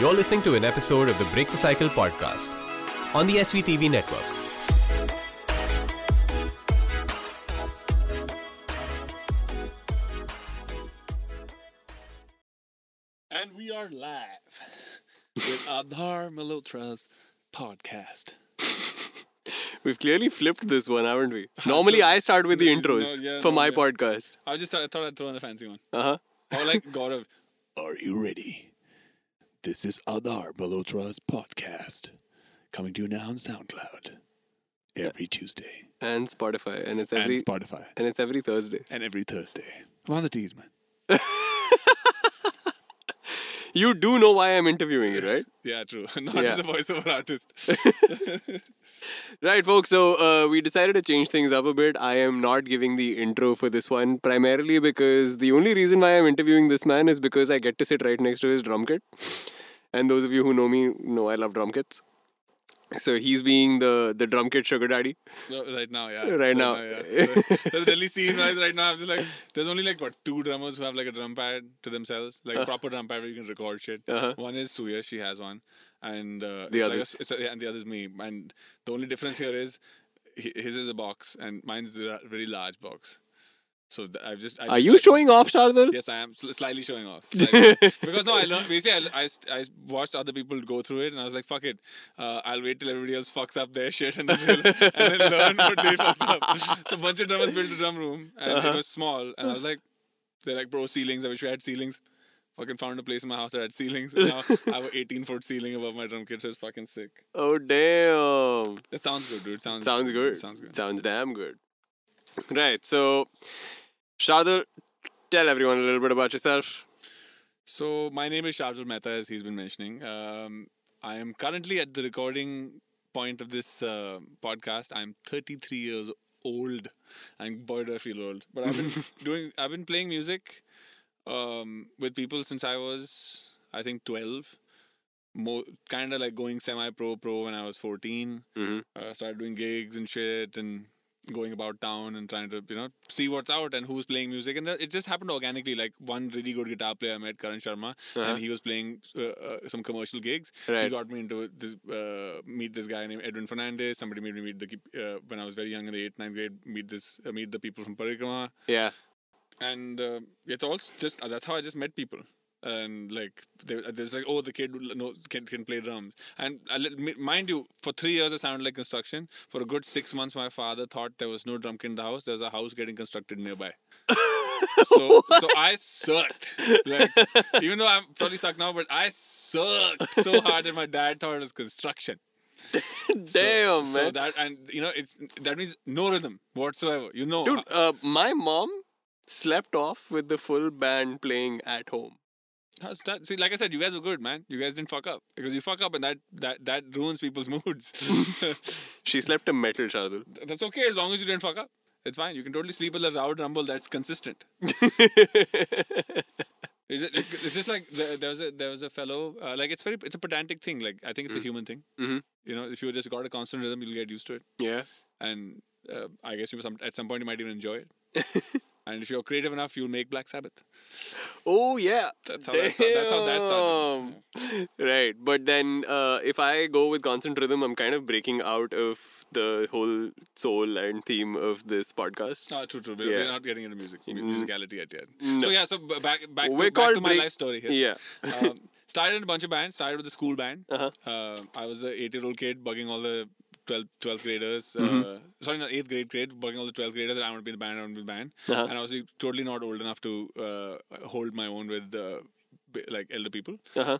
You're listening to an episode of the Break the Cycle podcast on the SVTV network. And we are live with Adhar Malhotra's podcast. We've clearly flipped this one, haven't we? Normally, I start with the No, intros yeah, for no, my yeah. podcast. I just thought, I thought I'd throw in a fancy one. Uh huh. Or like God of, Are you ready? This is Adar Balotra's podcast. Coming to you now on SoundCloud. Every Tuesday. And Spotify, and it's every and Spotify. and it's every Thursday. And every Thursday. One of the T's, man. You do know why I'm interviewing it, right? Yeah, true. Not Yeah. as a voiceover artist. right, folks. So uh, we decided to change things up a bit. I am not giving the intro for this one primarily because the only reason why I'm interviewing this man is because I get to sit right next to his drum kit. And those of you who know me know I love drum kits. So he's being the the drum kit sugar daddy. No, right now, yeah. Right now. yeah. There's really scene wise right now. I'm just like, there's only like what two drummers who have like a drum pad to themselves, like a proper drum pad where you can record shit. Uh-huh. One is Suya, she has one, and uh, The it's like yeah, and the other is me. And the only difference here is his is a box, and mine's a very large box. So th- I've just. I Are you showing off, Shardul? Yes, I am sl- slightly showing off. Like, because no, I learned basically. I, I, I watched other people go through it, and I was like, "Fuck it, uh, I'll wait till everybody else fucks up their shit, and then and then learn what they fucked up." So a bunch of drummers built a drum room, and Uh-huh. it was small, and I was like, "They're like, bro, ceilings. I wish we had ceilings." Fucking found a place in my house that had ceilings. And now I have an 18 foot ceiling above my drum kit, so it's fucking sick. Oh damn! That sounds good, dude. Sounds Sounds good. Sounds good. Sounds damn good. Right. So, Shardul, tell everyone a little bit about yourself. So my name is Shardul Mehta, as he's been mentioning. Um, I am currently at the recording point of this uh, podcast. I'm 33 years old, and boy, do I feel old. But I've been doing, I've been playing music um, with people since I was, I think, 12. More kind of like going semi-pro, pro when I was 14. Mhm. Uh, started doing gigs and shit, and going about town and trying to you know see what's out and who's playing music and it just happened organically like one really good guitar player I met Karan Sharma Uh-huh. and he was playing uh, uh, some commercial gigs he got me into this uh, meet this guy named Edwin Fernandez somebody made me meet the uh, when I was very young in the 8th 9th grade meet this uh, meet the people from Parikrama Yeah. and uh, it's all just uh, that's how I just met people. And like uh, there's like oh the kid know can, can play drums. And I, mind you for three years it sounded like construction. For a good six months my father thought there was no drum kit in the house. There's a house getting constructed nearby. So so I sucked. Like even though I'm probably sucked now but I sucked so hard that my dad thought it was construction. So- Damn, so man. that and you know it's that means no rhythm whatsoever. You know Dude, uh, my mom slept off with the full band playing at home. How's that? See, like I said, you guys were good, man. You guys didn't fuck up because you fuck up, and that that that ruins people's moods. She slept a metal, Shardul. That's okay as long as you didn't fuck up. It's fine. You can totally sleep with a loud rumble that's consistent. Is it? It's just like there, was a there was a fellow uh, like it's very it's a pedantic thing. Like I think it's a human thing. Mhm. You know, if you just got a constant rhythm, you'll get used to it, Yeah. and uh, I guess you some at some point you might even enjoy it. And if you're creative enough, you'll make Black Sabbath. Oh, yeah. That's how that, that's how that started. Damn. Right. But then uh, if I go with constant rhythm, I'm kind of breaking out of the whole soul and theme of this podcast. Ah, true, true. We're, Yeah. we're not getting into music, mu- musicality yet yet. No. So yeah, so back back We're to, back to my break- life story here. Yeah. um, started in a bunch of bands. Started with a school band. Uh-huh. Uh, I was an eight-year-old kid bugging all the 12th, 12th graders. Mm-hmm. Uh, sorry, not eighth grade grade, bugging all the 12th graders. that I want to be in the band. I want to be in the band. Uh-huh. And I was like, totally not old enough to uh, hold my own with uh, like elder people. Uh-huh.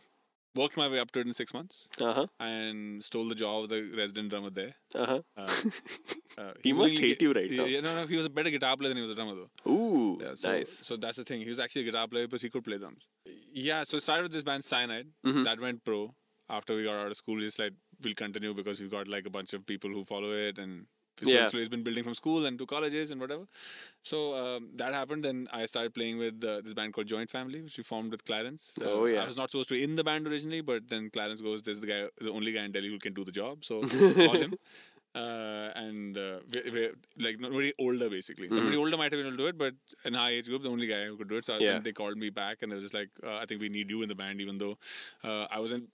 Worked my way up to it in six months Uh-huh. and stole the job of the resident drummer there. Uh-huh. Uh, uh, He must willingly hate you right now. Yeah, no, no, he was a better guitar player than he was a drummer though. Ooh, Yeah, so, nice. So that's the thing. He was actually a guitar player, but he could play drums. Yeah, so started with this band Cyanide. Mm-hmm. That went pro. After we got out of school, we just like we'll continue because we've got like a bunch of people who follow it, and so Yeah. slowly it's been building from school and to colleges and whatever. So um, that happened. Then I started playing with uh, this band called Joint Family, which we formed with Clarence. Uh, Oh, yeah. I was not supposed to be in the band originally, but then Clarence goes, "This is the guy, the only guy in Delhi who can do the job." So call him. Uh, and uh, we we like nobody older basically. Somebody older might have been able to do it, but in our age group, the only guy who could do it. So Yeah. then they called me back, and they was just like, uh, "I think we need you in the band," even though uh, I wasn't.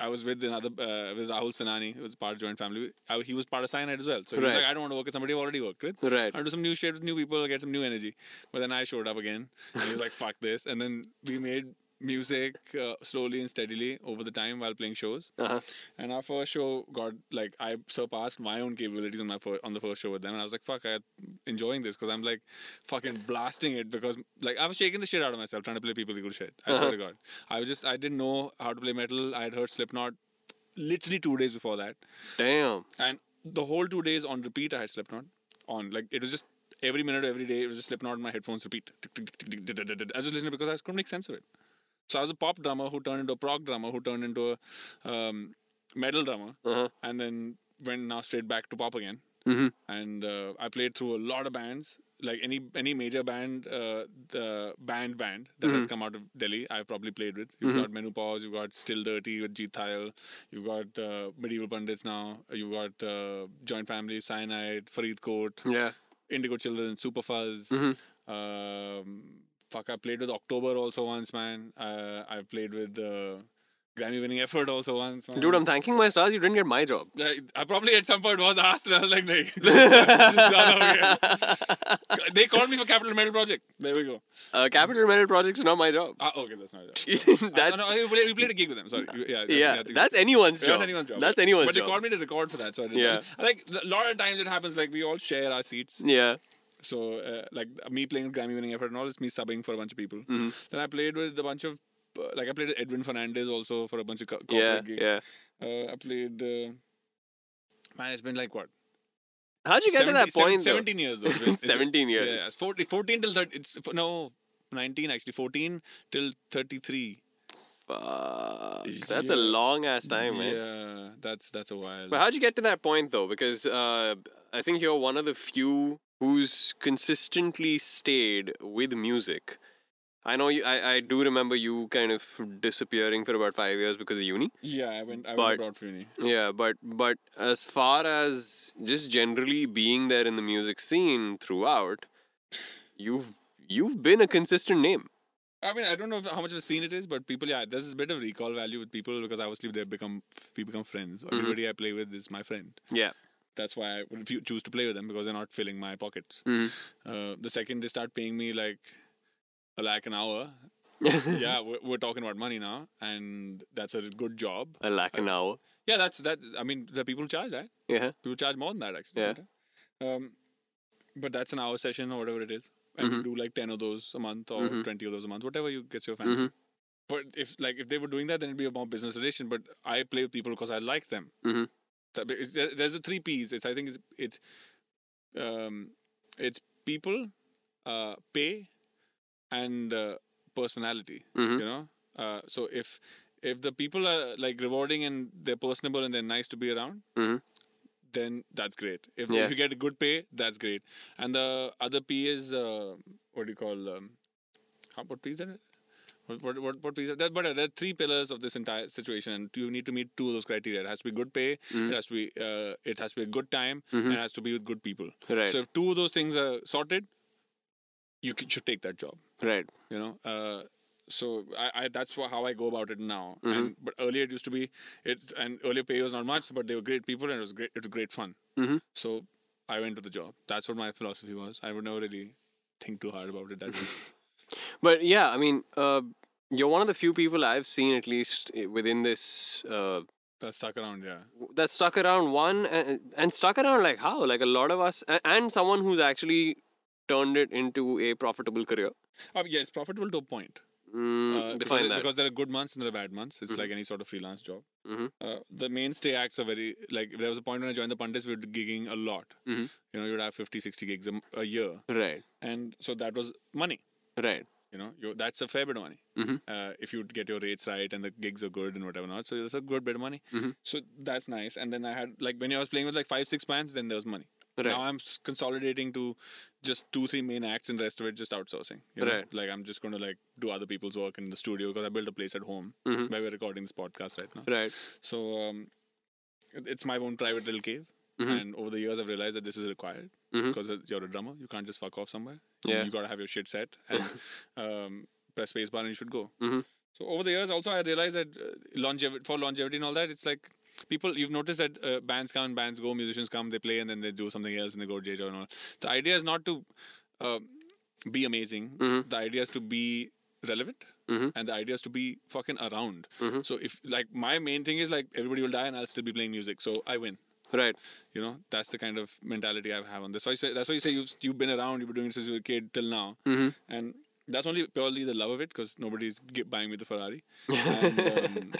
I was with another uh, with Rahul Sinani, who was part of joint family. I, he was part of Cyanide as well. So he was like, I don't want to work with somebody I've already worked with. Right. I'll do some new shit with new people, get some new energy. But then I showed up again, and he was like, "Fuck this!" And then we made music uh, slowly and steadily over the time while playing shows. Uh-huh. And our first show got like I surpassed my own capabilities on my fir- on the first show with them, and I was like, "Fuck, I'm enjoying this" because I'm like fucking blasting it because like I was shaking the shit out of myself trying to play people equal shit. I swear to God, I was just I didn't know how to play metal. I had heard Slipknot literally two days before that, Damn. and the whole two days on repeat I had Slipknot on. Like it was just every minute, every day, it was just Slipknot in my headphones repeat. I was just listening because I couldn't make sense of it. So I was a pop drummer who turned into a prog drummer who turned into a um, metal drummer, Uh-huh. and then went now straight back to pop again. Mm-hmm. And uh, I played through a lot of bands, like any any major band, uh, the band band that has come out of Delhi. I've probably played with. You've got Menopause, you've got Still Dirty with Jeet Thayil, you've got uh, Medieval Pundits now, you've got uh, Joint Family, Cyanide, Farid Court, Yeah. Indigo Children, Super Fuzz. Um, fuck, I played with October also once, man. Uh, I played with uh, Grammy winning effort also once. Man. Dude, I'm thanking my stars you didn't get my job. Like, I probably at some point was asked, and I was like, "No." Zyada ho gaya. they called me for Capital Metal Project. There we go. Uh, Capital Metal Project is not my job. Ah, okay, that's not it. that's no, no, we played, a gig with them. Sorry, yeah, I think- yeah, that's anyone's job. That's anyone's job. That's anyone's But job. they called me to record for that, so I did. Yeah. Like a lot of times it happens. Like we all share our seats. Yeah. So uh, like me playing with Grammy winning effort and all, it's me subbing for a bunch of people. Mm-hmm. Then I played with a bunch of uh, like I played with Edwin Fernandez also for a bunch of co- corporate Yeah. gigs. Yeah. Uh, I played. Uh, man, it's been like what? How'd you get to that point? though? 17 years though. It's it's- 17 years. Yeah, it's 40, 14 till 30. It's no 19 actually. 14 till 33. Fuck. That's Yeah. a long ass time, man. Yeah, that's that's a while. But how'd you get to that point though? Because uh, I think you're one of the few who's consistently stayed with music. I know you. I, I do remember you kind of disappearing for about five years because of uni. yeah, I went. I But- went abroad for uni. Yeah, but but as far as just generally being there in the music scene throughout, you've you've been a consistent name. I mean, I don't know if, how much of a scene it is, but people, yeah, there's a bit of recall value with people because obviously they've become we become friends. Mm-hmm. Everybody I play with is my friend. Yeah. That's why I would choose to play with them because they're not filling my pockets. Mhm. Uh, the second they start paying me like a lakh an hour, yeah, we're, we're talking about money now, and that's a good job. A lakh an hour. Yeah, that's that. I mean, the people charge that. Yeah. People charge more than that actually. Yeah. Um, but that's an hour session or whatever it is, and Mm-hmm. you do like ten of those a month or twenty of those a month, whatever you gets your fancy. Mm-hmm. But if like if they were doing that, then it'd be a more business relation. But I play with people because I like them. That- it's- there- There's the three P's. It's I think it's it's um, it's people, uh, pay, and uh, personality. Mhm. You know, uh, so if if the people are like rewarding and they're personable and they're nice to be around, Mhm. then that's great. If, Yeah. if you get a good pay, that's great. And the other P is uh, what do you call um, how, what P is that? What what what, what P that? But there are three pillars of this entire situation, and you need to meet two of those criteria. It has to be good pay. It has to be uh, it has to be a good time, and it has to be with good people. Right. So if two of those things are sorted, you c- should take that job Right. you know uh, so I, I that's how I go about it now Mm-hmm. and but earlier it used to be it and earlier pay was not much but they were great people and it was great it was great fun Mhm. so I went to the job that's what my philosophy was I would never really think too hard about it that way But yeah, I mean, uh, you're one of the few people I've seen, at least within this, uh, that stuck around yeah that stuck around one and, and stuck around like how? Like a lot of us, and someone who's actually turned it into a profitable career. um, yeah it's profitable to a point Mm, uh, define because, that. Mm-hmm. because there are good months and there are bad months it's like any sort of freelance job Mhm. uh, the mainstay acts are very like there was a point when I joined the Pandits we were gigging a lot Mhm. you know you'd have 50 60 gigs a year right, and so that was money right. You know that's a fair bit of money Mhm. uh, if you get your rates right and the gigs are good and whatever not so it's a good bit of money Mhm. so that's nice and then i had like when i was playing with like five six bands then there was money Right. now i'm consolidating to just two three main acts and the rest of it just outsourcing you know? Right. like i'm just going to like do other people's work in the studio because i built a place at home Mhm. where we're recording this podcast right now Right. so um, it's my own private little cave And over the years, I've realized that this is required because you're a drummer. You can't just fuck off somewhere. You- Yeah. You, got to have your shit set and um, press spacebar and you should go. Mm-hmm. So over the years, also I realized that uh, longevity for longevity and all that, it's like people. You've noticed that uh, bands come and bands go, musicians come, they play, and then they do something else and they go to job and all. The idea is not to uh, be amazing. The idea is to be relevant, and the idea is to be fucking around. So if like my main thing is like everybody will die and I'll still be playing music, so I win. Right. You know, that's the kind of mentality I have on this. So I say that's why you say you've you've been around, you've been doing it since you were a kid till now, and that's only purely the love of it because nobody's buying me the Ferrari, and, um,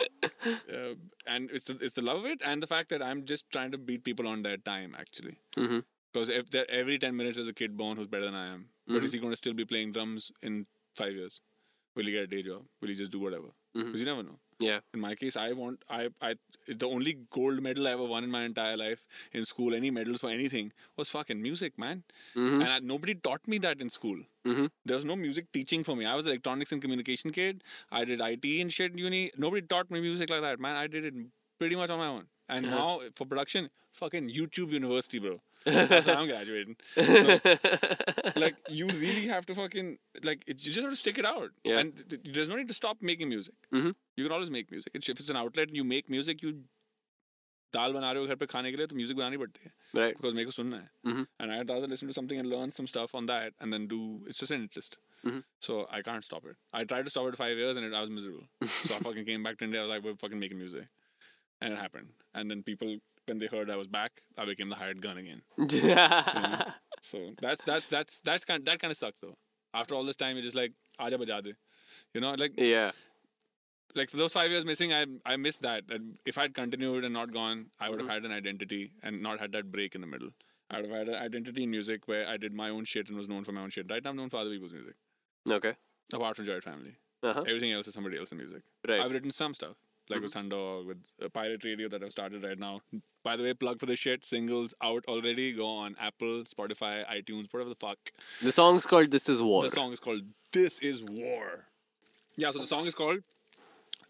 uh, and it's the, it's the love of it and the fact that I'm just trying to beat people on their time actually. Because if there, every ten minutes there's a kid born who's better than I am, but is he going to still be playing drums in five years? Will he get a day job? Will he just do whatever? Because you never know Yeah. in my case i want i i the only gold medal i ever won in my entire life in school any medals for anything was fucking music man. Mm-hmm. And I, nobody taught me that in school. Mm-hmm. There was no music teaching for me. I was electronics and communication kid. I did it and shit in uni. Nobody taught me music like that man. I did it pretty much on my own and now for production fucking youtube university bro That's where i'm graduating so, like you really have to fucking like it, you just have to stick it out Yeah. and th- th- there's no need to stop making music you can always make music It's- if it's an outlet and you make music you दाल बना रहे हो घर पे खाने के लिए तो music बनानी पड़ती है Right. because मेरे को सुनना है and I'd rather listen to something and learn some stuff on that and then do it's just an interest so I can't stop it I tried to stop it five years and it, I was miserable so I fucking came back to India I was like we're fucking making music and it happened and then people when they heard I was back I became the hired gun again so that's that's that's that's kind that kind of sucks though after all this time you're just like aja baja de you know like yeah. like for those five years missing, I I missed that. And if I'd continued and not gone, I would have had an identity and not had that break in the middle. I would have had an identity in music where I did my own shit and was known for my own shit. Right now, I'm known for other people's music, Okay. apart from Joint Family. Uh-huh. Everything else is somebody else's music. Right. I've written some stuff, like with Sundog, with uh, Pirate Radio that I've started right now. By the way, plug for the shit. Singles out already. Go on Apple, Spotify, iTunes, whatever the fuck. The song's called "This Is War." The song is called This Is War. Yeah, so the song is called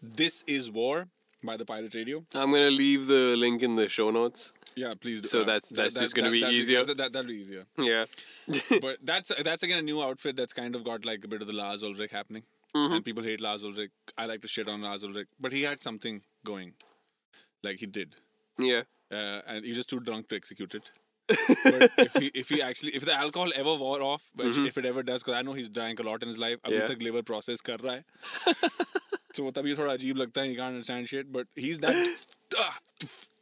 This Is War by the Pirate Radio. I'm gonna leave the link in the show notes. Yeah, please do. So that's- that's just gonna be that'll easier. That, that, that'll be easier. Yeah. but that's that's again a new outfit that's kind of got like a bit of the Lars Ulrich happening. Mm-hmm. And people hate Lars Ulrich. I like to shit on Lars Ulrich. But he had something going. Like he did. yeah. Uh, and he's just too drunk to execute it. but if he if he actually if the alcohol ever wore off, which if it ever does, because I know he's drank a lot in his life, अभी Mm-hmm. Yeah. तक liver process कर रहा है. so वो तभी थोड़ा अजीब लगता है. He can't understand shit, but he's that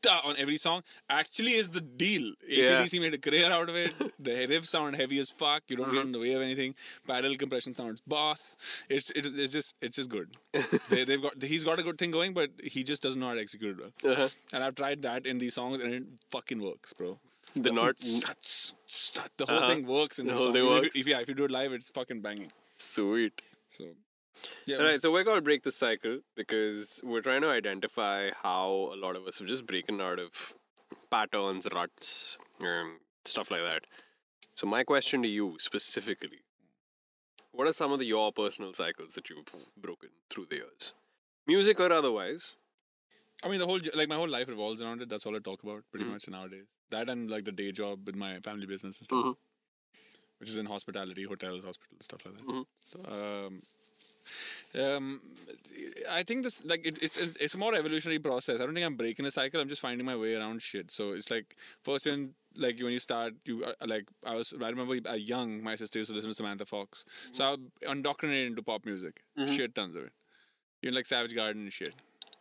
on every song. Actually, is the deal. Yeah. ACDC made a career out of it. The riffs sound heavy as fuck. You don't get in the way of anything. Parallel compression sounds boss. It's it's, it's just it's just good. they, they've got he's got a good thing going, but he just doesn't know how to execute it well. Uh-huh. And I've tried that in these songs, and it fucking works, bro. The not Stuts, stut, the whole Uh-huh. thing works in The the, whole song. thing If you- If, yeah, if you do it live, it's fucking banging. sweet. So, yeah, Alright, so we're gonna break the cycle because we're trying to identify how a lot of us have just broken out of patterns, ruts, um, stuff like that. So my question to you specifically: What are some of the, your personal cycles that you've broken through the years, music or otherwise? I mean, the whole like my whole life revolves around it. That's all I talk about pretty Mm-hmm. much nowadays. That and like the day job with my family business and stuff, Mhm. which is in hospitality, hotels, hospitals, stuff like that. Mhm. So, um, um, I think this like it, it's it's a more evolutionary process. I don't think I'm breaking a cycle. I'm just finding my way around shit. So it's like first in like when you start, you uh, like I was I remember uh, young. My sister used to listen to Samantha Fox, so I indoctrinated into pop music. Shit tons of it. Even like Savage Garden and shit.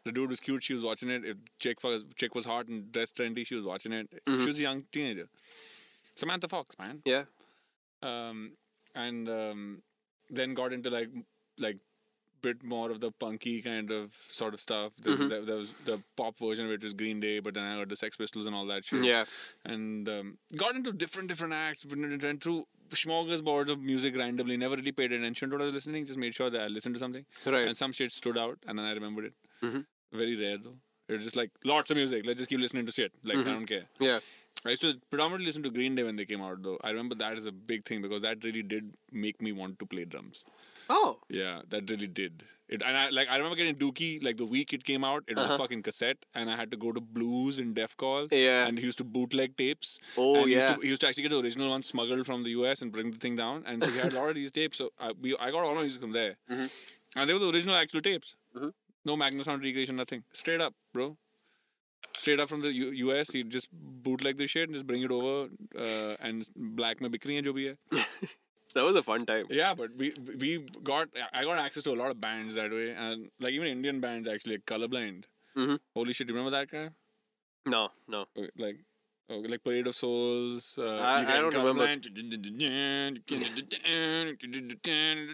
The dude was cute. She was watching it. If chick was chick was hot and dressed trendy, she was watching it. She was a young teenager. Samantha Fox, man. Yeah. Um, and um, then got into like like bit more of the punky kind of sort of stuff. There, Mm-hmm. there, there was the pop version of it was Green Day, but then I heard the Sex Pistols and all that shit. Yeah. And um, got into different different acts. Went went through smorgasbords of music randomly. Never really paid attention to what I was listening. Just made sure that I listened to something. Right. And some shit stood out, and then I remembered it. Mhm. Very rare though. It was just like lots of music. Let's just keep listening to shit. Like I don't care. Yeah. I used to predominantly listen to Green Day when they came out, though. I remember that is a big thing because that really did make me want to play drums. Oh. Yeah, that really did. It and I like I remember getting Dookie like the week it came out. It was a fucking cassette, and I had to go to Blues in Def Call. Uh-huh. Yeah. and he used to bootleg tapes. Oh, and he used, yeah. to, he used to actually get the original one smuggled from the US and bring the thing down. And so he had a lot of these tapes. So I, we, I got all my music from there, Mm-hmm. and they were the original actual tapes. No Magnasound recreation, nothing. Straight up, bro. Straight up from the U- US, he'd just bootleg the shit and just bring it over uh, and black bikri hai jo bhi hai. That was a fun time. Yeah, but we we got I got access to a lot of bands that way, and like even Indian bands actually, like Colorblind. Mhm. Holy shit! Do you remember that guy? No, no. Okay, Like, okay, like Parade of Souls. Uh, I- I don't remember.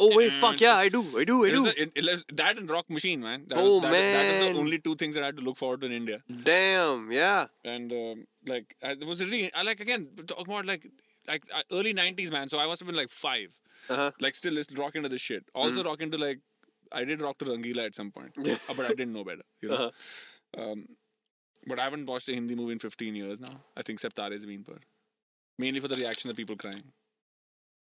Oh wait, fuck yeah, I do, I do, I It do. it- it is- that and Rock Machine, man. That Oh, was, that, that is the only two things that I had to look forward to in India. Damn, yeah. And um, like, I, it was really, I like again talking about like like uh, early '90s, man. So I must have been like five. Uh-huh. like still listen, rock into the shit. Also rock into like I did rock to Rangila at some point, Uh, but I didn't know better. You know. Um, but I haven't watched a Hindi movie in 15 years now. I think Septare Zameen Par. Mainly for the reaction of people crying.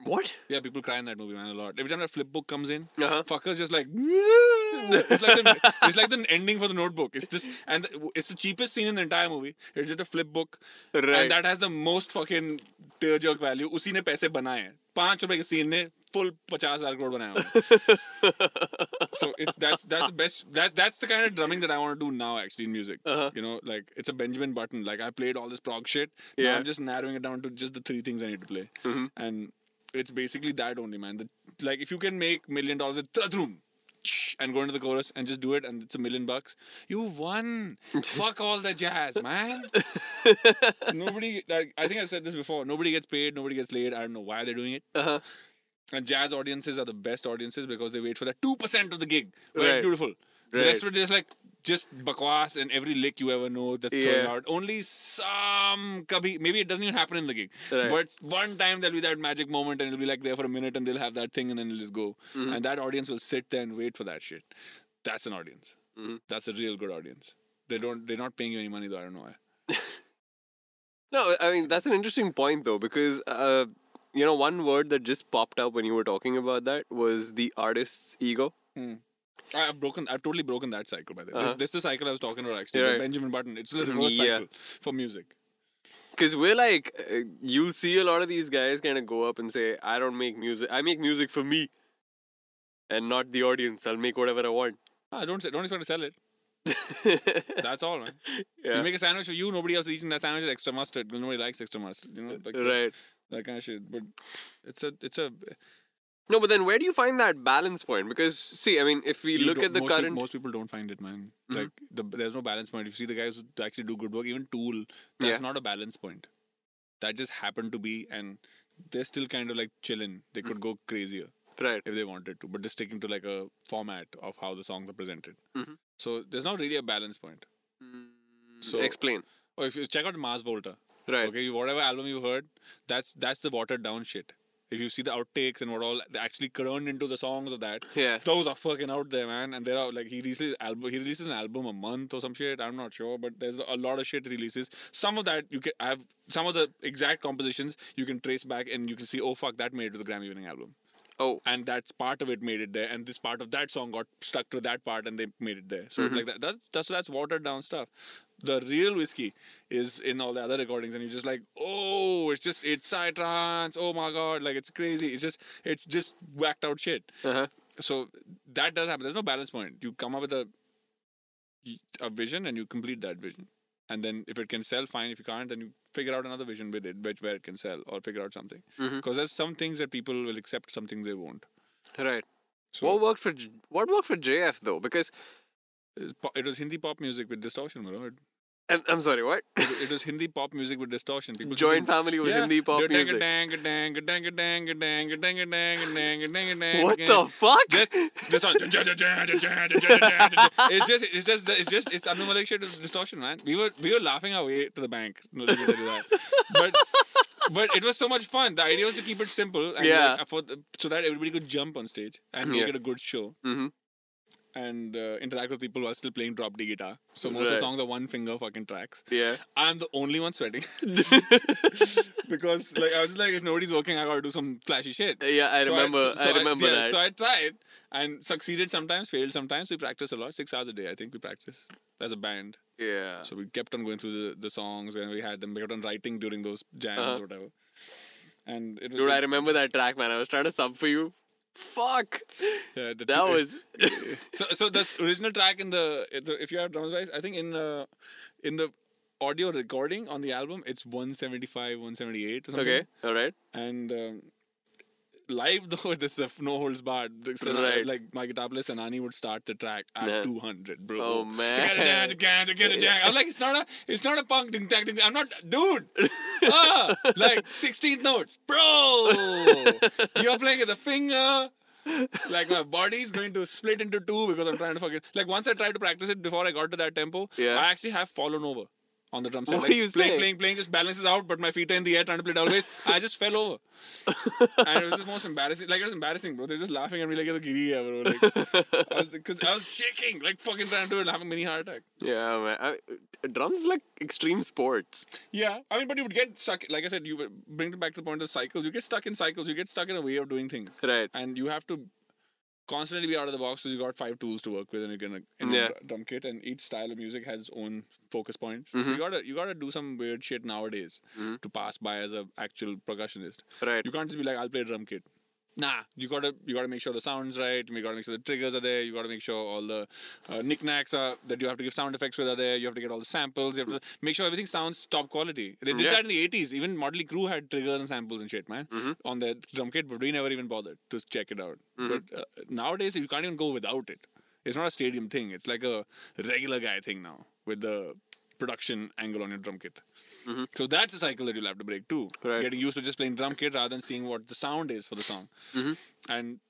What? Yeah, people cry in that movie, man, a lot. Every time that flip book comes in, Uh-huh. fuckers just like it's like the, it's like the ending for the Notebook. It's just and it's the cheapest scene in the entire movie. It's just a flip book, Right. and that has the most fucking tear jerk value. उसी ने पैसे बनाए हैं. पांच रुपए के scene ने full पचास हजार करोड़ बनाया हुआ. so it's that's that's the best. That's that's the kind of drumming that I want to do now. Actually, in music, you know, like it's a Benjamin Button. Like I played all this prog shit. Now Yeah. I'm just narrowing it down to just the three things I need to play, and it's basically that only, man. The, like if you can make million dollars and go into the chorus and just do it and it's a million bucks, you won. Fuck all the jazz, man. nobody like I think I said this before. Nobody gets paid, nobody gets laid. I don't know why they're doing it. Uh-huh. And jazz audiences are the best audiences because they wait for that two percent of the gig. Where Right. it's beautiful. The rest of it is like just bakwas and every lick you ever know that's Yeah. out. Only some kabhi maybe it doesn't even happen in the gig. Right. But one time there'll be that magic moment and it'll be like there for a minute and they'll have that thing and then it'll just go. Mm-hmm. And that audience will sit there and wait for that shit. That's an audience. Mm-hmm. That's a real good audience. They don't they're not paying you any money though, I don't know why. No, I mean that's an interesting point though because uh, you know one word that just popped up when you were talking about that was the artist's ego. I- I've broken. I've totally broken that cycle by the way. Uh-huh. This, this is the cycle I was talking about actually. Right. Benjamin Button. It's the reverse Yeah. cycle for music. Because we're like, uh, you'll see a lot of these guys kind of go up and say, I don't make music. I make music for me and not the audience. I'll make whatever I want. Ah, don't say, don't expect to sell it. That's all, man. Yeah. You make a sandwich for you. Nobody else is eating that sandwich with extra mustard. Nobody likes extra mustard. You know, like right. that kind of shit. But it's a it's a. No, but then where do you find that balance point? Because, see, I mean, if we you look at the most current. People, most people don't find it, man. Mm-hmm. Like the, there's no balance point. If you see the guys who actually do good work, even Tool, that's Yeah. not a balance point. That just happened to be, and they're still kind of like chilling. They could mm. go crazier. right. if they wanted to, but they're sticking to like a format of how the songs are presented. Mhm. So there's not really a balance point. Mm, so Explain. or if you check out Mars Volta, Right. okay, whatever album you heard, that's that's the watered down shit. If you see the outtakes and what all they actually turned into the songs of that, Yeah. those are fucking out there, man. And there are like he releases album, he releases an album a month or some shit. I'm not sure, but there's a lot of shit releases. Some of that you can have some of the exact compositions you can trace back and you can see, oh fuck, that made it to the Grammy winning album Oh. and that part of it made it there, and this part of that song got stuck to that part, and they made it there. So mm-hmm. like that, that that's that's watered down stuff. The real whiskey is in all the other recordings, and you're just like, oh, it's just it's psytrance. Oh my god, like it's crazy. It's just it's just whacked out shit. Uh-huh. So that does happen. There's no balance point. You come up with a a vision and you complete that vision. And then if it can sell, fine. If you can't, then you figure out another vision with it, which where it can sell, or figure out something. Because there's some things that people will accept, some things they won't. Right. So What worked for what worked for JF though? Because it was Hindi pop music with distortion, bro. It, I'm, sorry, what? it, was Hindi pop music with distortion. People Joint family was Hindi pop music. What the fuck? Just, just on. it's just, it's just, it's just, it's Anu Malik shit. It's distortion, man. We were, we were laughing our way to the bank. No, let me tell you that. But, but it was so much fun. The idea was to keep it simple, and Yeah. like, for the, so that everybody could jump on stage and Yeah. make it a good show. Mm-hmm and uh, interact with people while still playing drop D guitar. So most of the songs are one finger fucking tracks. Yeah. I'm the only one sweating because like I was just like if nobody's working, I gotta do some flashy shit. Yeah, I So remember- I remember yeah, that. So I tried and succeeded sometimes, failed sometimes. We practiced a lot, six hours a day. I think we practiced as a band. Yeah. So we kept on going through the, the songs and we had them. We kept on writing during those jams Uh-huh. or whatever. And it was Dude, I remember that track, man. I was trying to sub for you. Fuck. yeah, the That was. so so the original track in the a- if you have drums wise, I think in uh, in the audio recording on the album it's 175, 178 or something. okay. All right. And um, live though this is no holds barred. Right. Like my guitar player Sanani would start the track at Yeah. 200, bro. Oh, man. I was like, it's not a it's not a punk ding dang ding. I'm not dude. ah, like 16th notes, bro. You're playing with a finger. Like my body's going to split into two because I'm trying to fucking like once I tried to practice it before I got to that tempo, Yeah. I actually have fallen over on the drum set. What like, are you playing, saying? playing, playing, just balances out, but my feet are in the air trying to play double bass. I just fell over. and it was the most embarrassing. Like it was embarrassing, bro. They're just laughing at me like you're the giri, bro. Like, I was because I was shaking, like fucking trying to do it, having a mini heart attack. Yeah, man. I, drums is like extreme sports. Yeah, I mean, but you would get stuck. Like I said, you bring it back to the point of cycles. You get stuck in cycles. You get stuck in a way of doing things, Right. and you have to constantly be out of the box because you got five tools to work with, and you can in Yeah. a drum kit, and each style of music has its own focus points. Mm-hmm. So you gotta you gotta do some weird shit nowadays to pass by as an actual percussionist. Right. You can't just be like, I'll play drum kit. Nah, you gotta you gotta make sure the sound's right. You gotta make sure the triggers are there. You gotta make sure all the uh, knickknacks are that you have to give sound effects with are there. You have to get all the samples. You have to make sure everything sounds top quality. They did Yeah. that in the eighties. Even Motley Crue had triggers and samples and shit, man, on their drum kit, but we never even bothered to check it out. But uh, nowadays, you can't even go without it. It's not a stadium thing. It's like a regular guy thing now with the production angle on your drum kit. Mm-hmm. So that's a cycle that you'll have to break too. Right. Getting used to just playing drum kit rather than seeing what the sound is for the song. Mm-hmm. And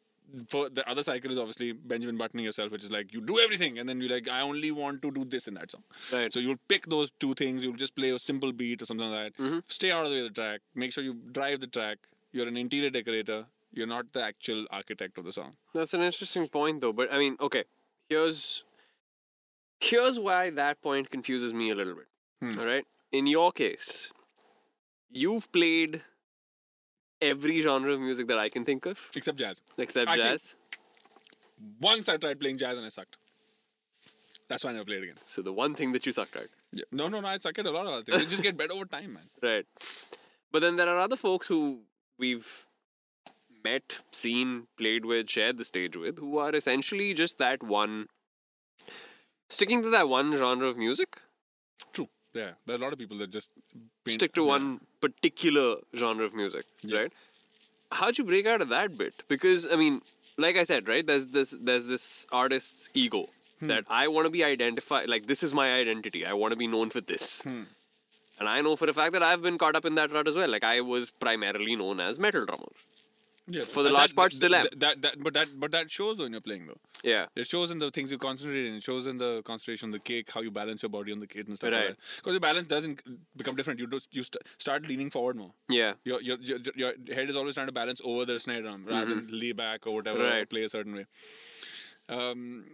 for the other cycle is obviously Benjamin buttoning yourself, which is like you do everything and then you're like, I only want to do this in that song. Right. So you'll pick those two things, you'll just play a simple beat or something like that. Mm-hmm. Stay out of the way of the track. Make sure you drive the track. You're an interior decorator. You're not the actual architect of the song. That's an interesting point, though. But I mean, okay, here's here's why that point confuses me a little bit. Hmm. All right, in your case, you've played every genre of music that I can think of, Except jazz. except Actually- jazz. Once I tried playing jazz and I sucked. That's why I never played again. So the one thing that you sucked at, Yeah. No, no, no. I suck at a lot of other things. You just get better over time, man. right? But then there are other folks who we've met, seen, played with, shared the stage with, who are essentially just that one, sticking to that one genre of music. True. Yeah. There are a lot of people that just paint, stick to yeah. one particular genre of music, right? How'd you break out of that bit? Because I mean, like I said, right? There's this there's this artist's ego hmm. that I want to be identified. Like this is my identity. I want to be known for this. Hmm. And I know for a fact that I've been caught up in that rut as well. Like I was primarily known as metal drummer. Yeah, For the large that- part, that- still am. That, that, but that, but that shows when you're playing though. Yeah. It shows in the things you concentrate in. It shows in the concentration on the cake, how you balance your body on the cake and stuff Right. like that. Because your balance doesn't become different. You do, you st- start leaning forward more. Yeah. Your, your your your head is always trying to balance over the snare drum rather than lay back or whatever, or Mm-hmm. Right. play a certain way. Um,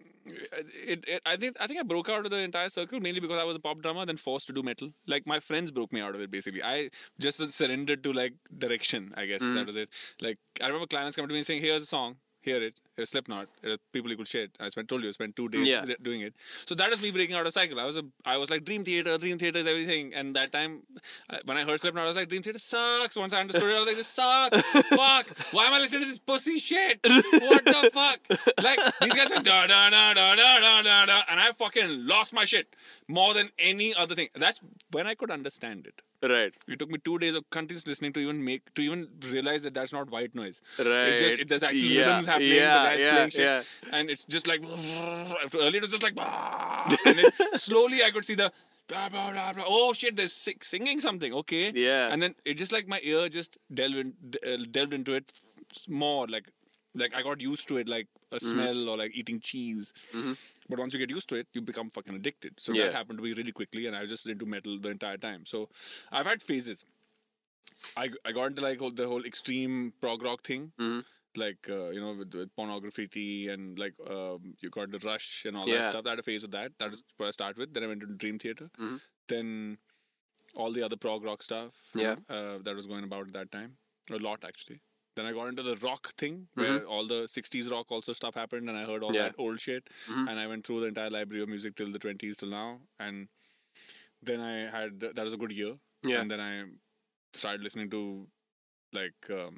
it, it, I think I think I broke out of the entire circle mainly because I was a pop drummer, then forced to do metal. Like my friends broke me out of it. Basically, I just surrendered to like direction. I guess Mm-hmm. that was it. Like I remember clients coming to me and saying, "Here's a song." Hear it. It's Slipknot. It was people could share. I spent told you I spent two days Yeah. doing it. So that is me breaking out of cycle. I was a I was like Dream Theater, Dream Theater is everything. And that time uh, when I heard Slipknot, I was like Dream Theater sucks. Once I understood it, I was like this sucks. fuck. Why am I listening to this pussy shit? What the fuck? Like these guys went da da da da da da da da, and I fucking lost my shit more than any other thing. That's when I could understand it. Right. It took me two days of continuous listening to even make to even realize that that's not white noise. Right. It's just it, there's actually Yeah, rhythms happening. yeah, guys yeah, playing shit, yeah. and it's just like earlier it was just like and then slowly I could see the. Blah, blah, blah, blah. Oh shit! They're si- singing something. Okay. Yeah. And then it just like my ear just delved in, uh, delved into it more. Like like I got used to it, like a Mm-hmm. smell or like eating cheese. But once you get used to it, you become fucking addicted. So Yeah. that happened to me really quickly, and I was just into metal the entire time. So I've had phases. I, I got into like whole- the whole extreme prog rock thing. Mm-hmm. Like uh, you know with, with Porcupine Tree and like um, you got the rush and all Yeah. that stuff. I had a phase of that. That is what I started with. Then I went to Dream Theater. Mhm. Then all the other prog rock stuff. Yeah. uh, that was going about at that time. A lot actually. Then I got into the rock thing where all the 60s rock also stuff happened and I heard all Mm-hmm. Yeah. that old shit. Mhm. And I went through the entire library of music till the 20s till now. And then I had, that was a good year. Yeah. And then I started listening to like, um,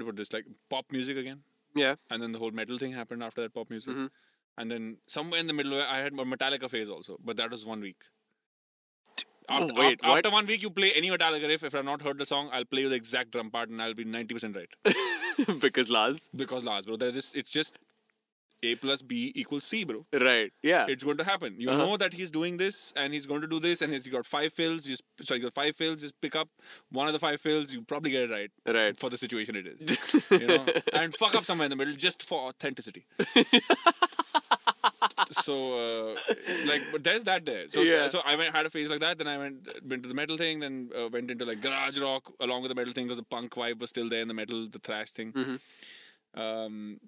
you put this? Like pop music again. Yeah. And then the whole metal thing happened after that pop music. Mhm. And then somewhere in the middle, I had a Metallica phase also, but that was one week. After, Oh, wait, after, after one week, you play any Metallica riff. If I've not heard the song, I'll play you the exact drum part and I'll be 90% right. because Laz. because Lars, bro, there's just, it's just A plus B equals C, bro. Right. Yeah. It's going to happen. You Uh-huh. know that he's doing this and he's going to do this and he's got five fills. Just sorry, you got five fills. Just pick up one of the five fills. You probably get it right right. for the situation it is. you know, and fuck up somewhere in the middle just for authenticity. so, uh, like, but there's that there. So, Yeah. so I went had a phase like that. Then I went went to the metal thing. Then uh, went into like garage rock along with the metal thing because the punk vibe was still there in the metal, the thrash thing. Mhm. Um,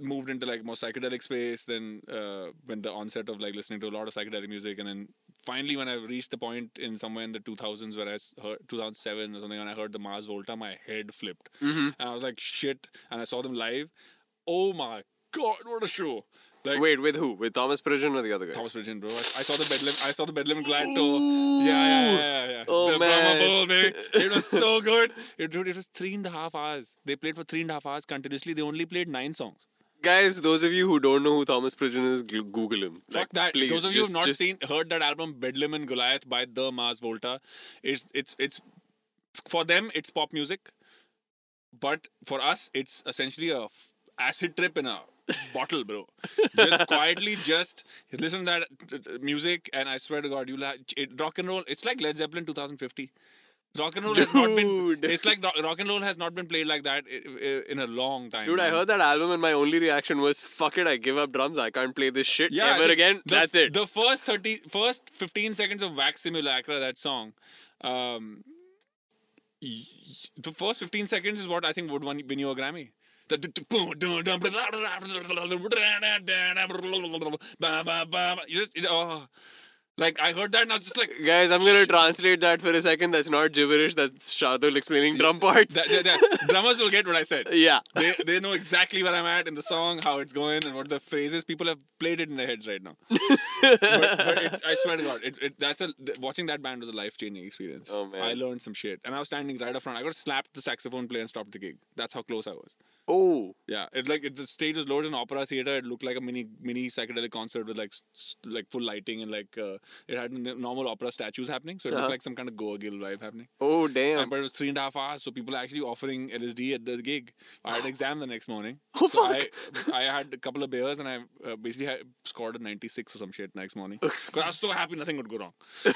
moved into like more psychedelic space. Then uh, when the onset of like listening to a lot of psychedelic music, and then finally when I reached the point in somewhere in the 2000s where i heard 2007 or something, and I heard the Mars Volta, my head flipped, Mhm. and I was like shit. And I saw them live. Oh my god, what a show! Like Wait, with who? With Thomas Pridgen or the other guys? Thomas Pridgen, bro. I, I saw the Bedlam. I saw the Bedlam Glad tour. Yeah, yeah, yeah, yeah. yeah. Oh, the man. Brahma Bull, man. It was so good. It, dude, it was three and a half hours. They played for three and a half hours continuously. They only played nine songs. Guys, those of you who don't know who Thomas Pridgen is, Google him. Fuck Like, that. please, Those of you just- who've not just- seen, heard that album Bedlam in Goliath by the Mars Volta, it's it's it's for them it's pop music, but for us it's essentially a f- acid trip in a bottle, bro. Just quietly, just listen to that music, and I swear to God, you like it, rock and roll. It's like Led Zeppelin 2050. Rock and roll has not been. It's like rock, rock and roll has not been played like that in a long time. Dude, I heard that album and my only reaction was, fuck it, I give up drums. I can't play this shit Yeah, ever the- again. the- That's it. The first 30, first 15 seconds of Wax Simulacra, that song, um, the first 15 seconds is what I think would win you a Grammy. The- You just, oh. Like, I heard that and I was just like, Guys, I'm gonna translate that for a second. That's not gibberish. That's Shardul explaining drum parts. that, that, that- drummers will get what I said. yeah. They, they know exactly where I'm at in the song, how it's going, and what the phrases. People have played it in their heads right now. but, but I swear to God, it, it, that's a watching that band was a life changing experience. Oh, man. I learned some shit, and I was standing right up front. I got slapped the saxophone player and stopped the gig. That's how close I was. Oh. Yeah, It's like it, the stage was loaded in opera theater. It looked like a mini mini psychedelic concert with like like full lighting and like uh, it had normal opera statues happening. So it Uh-huh. looked like some kind of Goa Gil vibe happening. Oh, damn! And, but it was three and a half hours, so people are actually offering LSD at the gig. I had an exam the next morning. Oh, so fuck. I, I had a couple of beers and I uh, basically had scored a 96 or some shit next morning. Because I was so happy nothing would go wrong.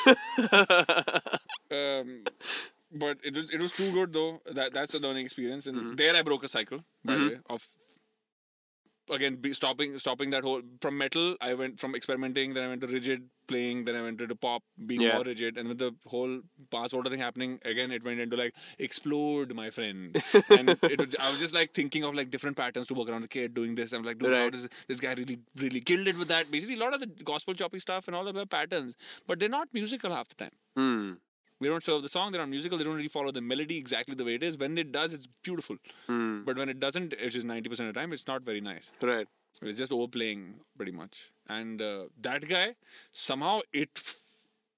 um, but it was it was too good though. That That's a learning experience. And Mm-hmm. there I broke a cycle, by the way, of again be stopping stopping that whole from metal i went from experimenting then i went to rigid playing then i went to pop being Yeah. more rigid and with the whole pass order thing happening again it went into like explode my friend and it was, i was just like thinking of like different patterns to work around the kid doing this i'm like dude how does this guy really really killed it with that basically a lot of the gospel choppy stuff and all of the patterns but they're not musical half the time Hmm. They don't serve the song they're not musical they don't really follow the melody exactly the way it is when it does it's beautiful Hmm. but when it doesn't which is 90% of the time it's not very nice Right. it's just overplaying pretty much. And uh, that guy, somehow it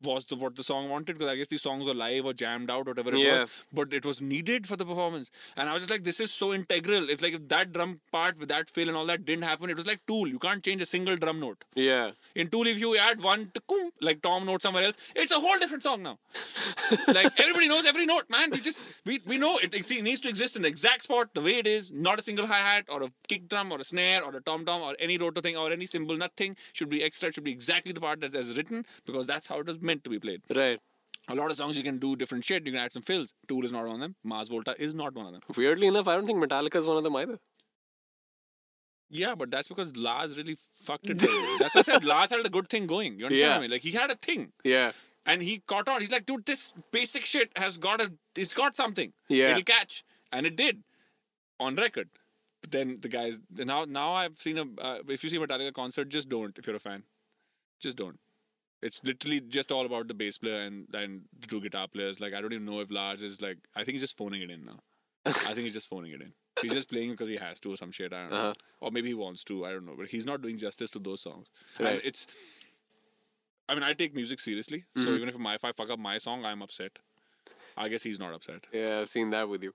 was the, what the song wanted because I guess these songs were live or jammed out, whatever it Yeah. was. But it was needed for the performance. And I was just like, this is so integral. It's like if that drum part with that fill and all that didn't happen, it was like Tool. You can't change a single drum note. Yeah. In Tool, if you add one like Tom note somewhere else, it's a whole different song now. like everybody knows every note, man. We just we, we know it, it needs to exist in the exact spot, the way it is. Not a single hi hat or a kick drum or a snare or a tom tom or any rotor thing or any cymbal. Nothing should be extra. It should be exactly the part that's as written because that's how it was meant to be played. Right. A lot of songs you can do different shit. You can add some fills. Tool is not one of them. Mars Volta is not one of them. Weirdly enough, I don't think Metallica is one of them either. Yeah, but that's because Lars really fucked it. that's why I said Lars had a good thing going. You understand Yeah. what I mean? Like he had a thing. Yeah. and he caught on. He's like, dude, this basic shit has got a, it's got something. Yeah. it'll catch, and it did. on record. But then the guys now now I've seen a uh, if you see Metallica concert, just don't if you're a fan, just don't. It's literally just all about the bass player and and the two guitar players. Like I don't even know if Lars is like I think he's just phoning it in now. I think he's just phoning it in. He's just playing because he has to or some shit. I don't know, Uh-huh. or maybe he wants to. I don't know, but he's not doing justice to those songs. Right. And it's. I mean, I take music seriously, so Mm-hmm. even if my if I fuck up my song, I'm upset. I guess he's not upset. Yeah, I've seen that with you.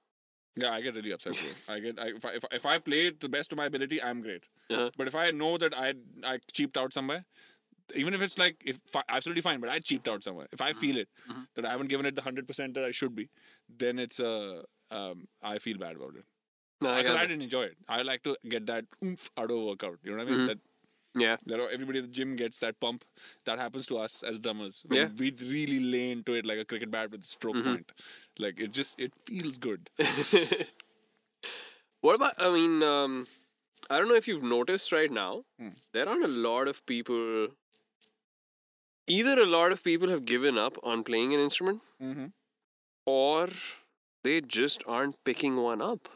Yeah, I get really upset. Bro. I get I, if, I, if, I- if I play it to the best of my ability, I'm great. Uh-huh. But if I know that I I cheaped out somewhere, even if it's like if absolutely fine, but I cheaped out somewhere. If I feel it Mm-hmm. that I haven't given it the hundred percent that I should be, then it's uh um I feel bad about it No, I because got I didn't enjoy it. I like to get that oomph out of a workout. You know what I mean? Mhm. That Yeah. that everybody at the gym gets that pump. That happens to us as drummers. Yeah. we really lay into it like a cricket bat with a stroke Mm-hmm. point. Like it just it feels good. What about? I mean, um, I don't know if you've noticed right now, Hmm. there aren't a lot of people. Either a lot of people have given up on playing an instrument, mm-hmm. or they just aren't picking one up.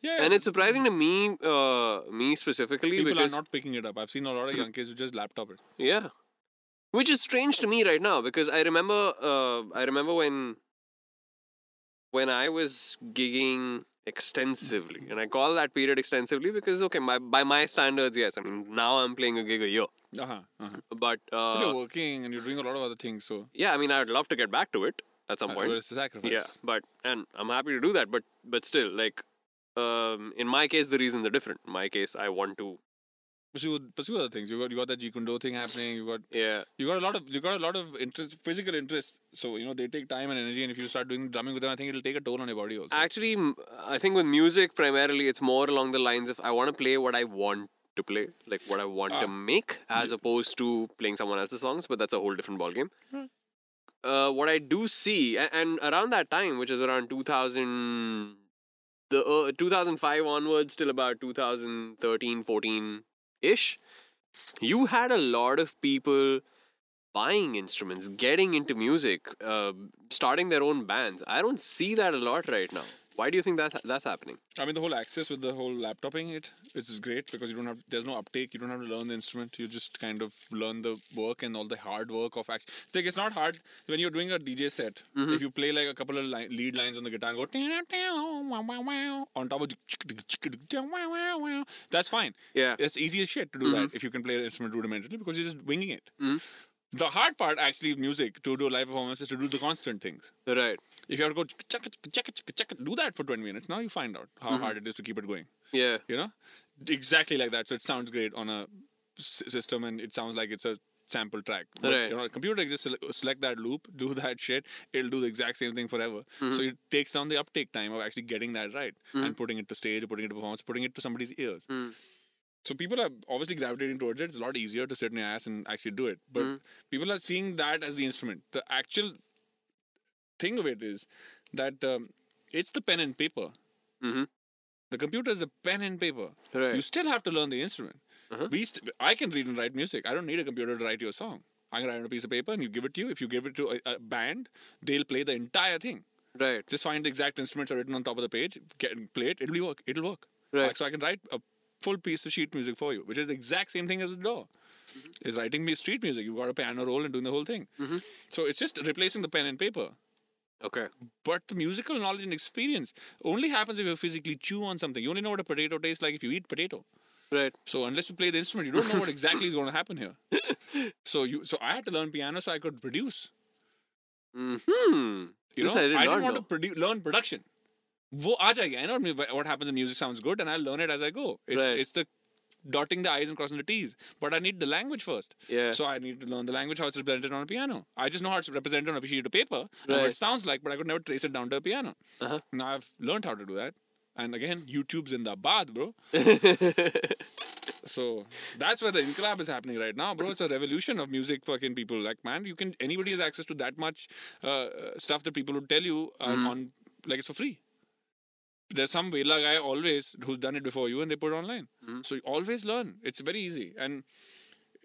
Yeah, And it's surprising to me, uh, me specifically, people because are not picking it up. I've seen a lot of young kids who just laptop it. Yeah. Which is strange to me right now because I remember uh, I remember when when I was gigging extensively. And I call that period extensively because okay my by my standards yes I mean now I'm playing a gig a year. Uh-huh, uh-huh. but But uh, you're working and you're doing a lot of other things, so. Yeah I mean I'd love to get back to it at some uh, point. it's a sacrifice. yeah but and I'm happy to do that but but still like um, in my case the reasons are different. In my case I want to Pursue, pursue other things. You got you got that Jeet Kune Do thing happening. You got yeah you got a lot of you got a lot of interest, physical interest. So you know they take time and energy, and if you start doing drumming with them, I think it'll take a toll on your body also. Actually, I think with music, primarily, it's more along the lines of I want to play what I want to play, like what I want to Ah. make, as opposed to playing someone else's songs. But that's a whole different ballgame. Uh, what I do see, and, and around that time, which is around 2000, the uh, 2005 onwards till about 2013, 14 ish, you had a lot of people buying instruments, getting into music, uh, starting their own bands. I don't see that a lot right now. Why do you think that that's happening? I mean, the whole access with the whole laptoping it, it's great because you don't have there's no uptake. You don't have to learn the instrument. You just kind of learn the work and all the hard work of actually. It's like it's not hard when you're doing a DJ set. Mm-hmm. If you play like a couple of li- lead lines on the guitar and go on top of that's fine. Yeah. Mm-hmm. It's easy as shit to do that if you can play an instrument rudimentarily because you're just winging it. Mm-hmm. The hard part, actually, of music to do live performance is to do the constant things. Right. If you have to go check it, check it, check it, do that for 20 minutes. Now you find out how Mm-hmm. hard it is to keep it going. Yeah. You know, exactly like that. So it sounds great on a s- system, and it sounds like it's a sample track. But, Right. You know, a computer just sele- select that loop, do that shit. It'll do the exact same thing forever. Mm-hmm. So it takes down the uptake time of actually getting that right and putting it to stage, or putting it to performance, putting it to somebody's ears. Mm. So people are obviously gravitating towards it. It's a lot easier to sit in your ass and actually do it. But Mm. people are seeing that as the instrument. The actual thing of it is that um, it's the pen and paper. Mm-hmm. The computer is a pen and paper. Right. You still have to learn the instrument. Uh-huh. We st- I can read and write music. I don't need a computer to write your song. I can write on a piece of paper and you give it to you. If you give it to a, a band, they'll play the entire thing. Right. Just find the exact instruments are written on top of the page, get play it. It'll work. It'll work. Right. Like, so I can write a full piece of sheet music for you, which is the exact same thing as the DAW. Mm-hmm. Is writing me street music. You've got a piano roll and doing the whole thing. Mm-hmm. So it's just replacing the pen and paper. Okay. But the musical knowledge and experience only happens if you physically chew on something. You only know what a potato tastes like if you eat potato. Right. So unless you play the instrument, you don't know what exactly is going to happen here. so you, so I had to learn piano so I could produce. Hmm. You This know, I did not didn't want know. to produ- learn production. वो आ जाएगी I not what happens music sounds good and I learn it as I go dotting the i's and crossing the t's but i need the language first. Yeah. So i need to learn the language how to represent it on a piano. I just know how to represent it on a piece of paper right. what it sounds like but i could never trace it down to a piano. Uh-huh. Now i've learned how to do that. And again youtube's in the bath bro. So that's where the inquilab is happening right now bro. It's a revolution of music fucking people. Like man you can anybody has access to that much uh, uh, stuff that people would tell you uh, mm. on like it's for free. There's some Vela guy always who's done it before you, and they put it online. Mm-hmm. So you always learn. It's very easy, and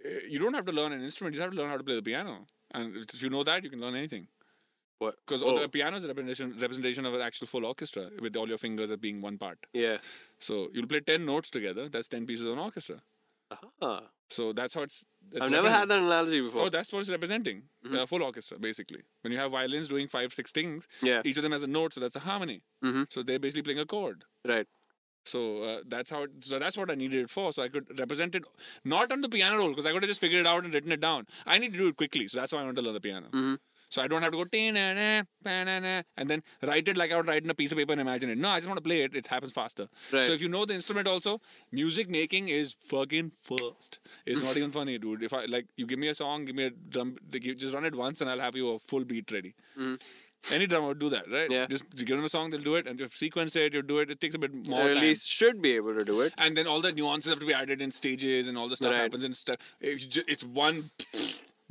uh, you don't have to learn an instrument. You just have to learn how to play the piano. And if you know that, you can learn anything. What? Because oh, the piano is a representation representation of an actual full orchestra with all your fingers being one part. yeah. So you'll play ten notes together. That's ten pieces of an orchestra. Ah, So that's how it's. it's I've never had that analogy before. Oh, that's what it's representing. A full orchestra, basically. When you have violins doing five, six things, Yeah. each of them has a note, so that's a harmony. Mhm. So they're basically playing a chord. right. So uh, that's how. It, so that's what I needed it for. So I could represent it not on the piano roll because I could have just figured it out and written it down. I need to do it quickly, so that's why I want to learn the piano. Mm-hmm. So I don't have to go and then write it like I would write in a piece of paper and imagine it. No, I just want to play it. It happens faster. Right. So if you know the instrument, also music making is fucking first. It's not even funny, dude. If I like, you give me a song, give me a drum, just run it once, and I'll have you a full beat ready. Mm. Any drummer would do that, right? Yeah. Just give them a song, they'll do it, and you sequence it, you do it. It takes a bit more Or at time least should be able to do it. and then all the nuances have to be added in stages and all the stuff Right. happens in stuff if you ju- it's one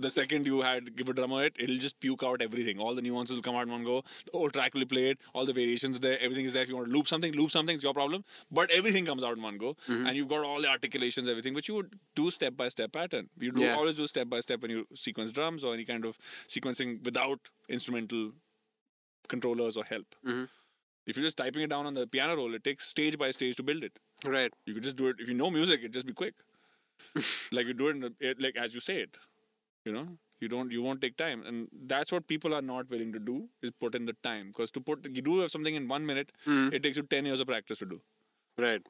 the second you had give a drummer it it'll just puke out everything all the nuances will come out in one go the whole track will be played all the variations are there everything is there if you want to loop something loop something it's your problem but everything comes out in one go Mm-hmm. and you've got all the articulations everything which you would do step by step pattern you do Yeah. always do step by step when you sequence drums or any kind of sequencing without instrumental controllers or help Mhm. if you're just typing it down on the piano roll it takes stage by stage to build it Right. you could just do it if you know music. It just be quick, like you do it, in the, it like as you say it. You know, you don't you won't take time, and that's what people are not willing to do is put in the time. Because to put you do have something in one minute, it takes you ten years of practice to do. Right.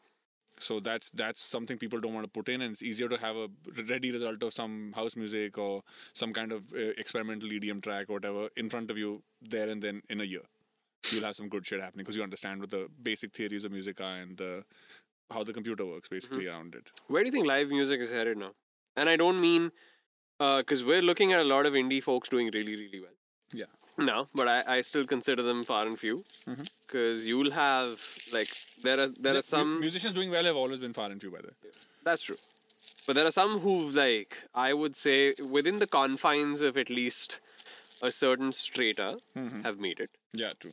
So that's that's something people don't want to put in, and it's easier to have a ready result of some house music or some kind of uh, experimental EDM track or whatever in front of you there and then in a year. You'll have some good shit happening because you understand what the basic theories of music are and the how the computer works basically around it. Where do you think live music is headed now? And I don't mean Uh, because we're looking at a lot of indie folks doing really, really well Yeah. now, but I, I still consider them far and few mm-hmm. because you'll have like there are there are The mu- some musicians doing well have always been far and few by the way. that's true, but there are some who've like I would say within the confines of at least a certain strata mm-hmm. have made it, Yeah, true.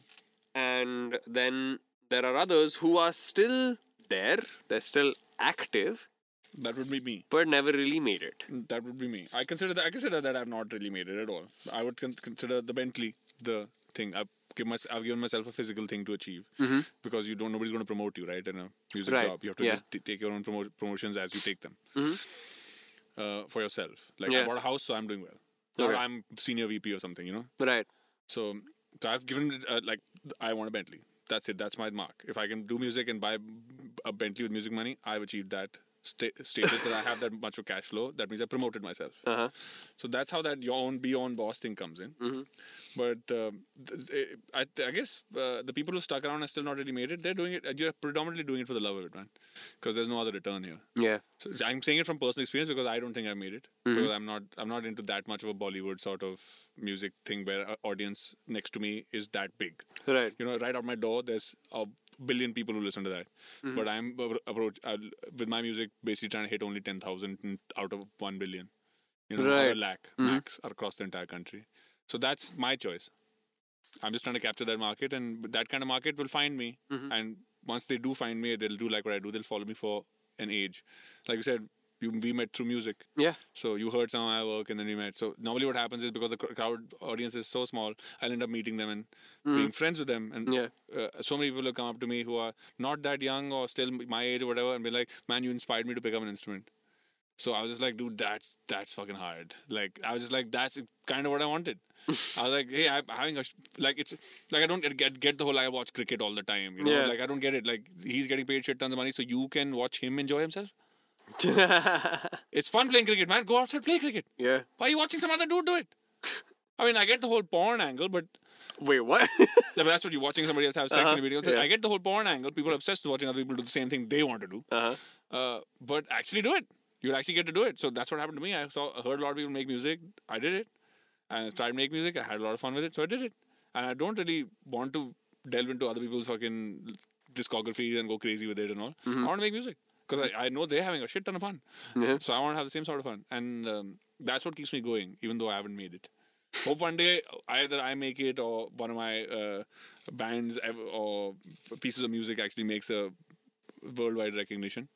and then there are others who are still there, they're still active, That would be me. but never really made it. That would be me. I consider that. I consider that I've not really made it at all. I would con- consider the Bentley the thing. I've given myself. I've given myself a physical thing to achieve because you don't. Nobody's going to promote you, right? In a music Right, job, you have to yeah. just t- take your own promo- promotions as you take them uh, for yourself. Like Yeah. I bought a house, so I'm doing well. Or I'm senior VP or something, you know. Right. So, so I've given uh, like I want a Bentley. That's it. That's my mark. If I can do music and buy a Bentley with music money, I've achieved that sta- status that I have that much of cash flow. That means I promoted myself. Uh-huh. So that's how that your own be own boss thing comes in. But um, th- eh, I, I guess uh, the people who stuck around and still not really made it, they're doing it. You're predominantly doing it for the love of it, man. Because there's no other return here. Yeah. So I'm saying it from personal experience because I don't think I've made it because I'm not I'm not into that much of a Bollywood sort of music thing where a audience next to me is that big. Right. You know, right out my door, there's a billion people who listen to that. Mm-hmm. But I'm approach I'll, with my music basically trying to hit only ten thousand out of one billion. You know, or a Right. lakh mm-hmm. max across the entire country. So that's my choice. I'm just trying to capture that market, and that kind of market will find me. Mm-hmm. And once they do find me, they'll do like what I do. They'll follow me for an age. Like you said, we met through music. Yeah. So you heard some of my work, and then we met. So normally, what happens is because the crowd audience is so small, I'll end up meeting them and being friends with them. And Yeah. uh, so many people have come up to me who are not that young or still my age or whatever, and be like, "Man, you inspired me to pick up an instrument." So I was just like, dude, that's that's fucking hard. Like I was just like, that's kind of what I wanted. I was like, hey, I'm having a sh- like it's like I don't get get, get the whole I watch cricket all the time. You know, Yeah. like I don't get it. Like he's getting paid shit tons of money, so you can watch him enjoy himself. It's fun playing cricket, man. Go outside, play cricket. yeah. Why are you watching some other dude do it? I mean, I get the whole porn angle, but Wait, what? that's what you're watching somebody else have sex in a video. So yeah. I get the whole porn angle. People are obsessed with watching other people do the same thing they want to do. uh-huh. Uh, but actually do it. You'd actually get to do it. So that's what happened to me. I saw, heard a lot of people make music. I did it. And I tried to make music. I had a lot of fun with it. So I did it. And I don't really want to delve into other people's fucking discographies and go crazy with it and all. I want to make music because I, I know they're having a shit ton of fun. Yeah. So I want to have the same sort of fun. And um, that's what keeps me going, even though I haven't made it. Hope one day either I make it or one of my uh, bands or pieces of music actually makes a worldwide recognition.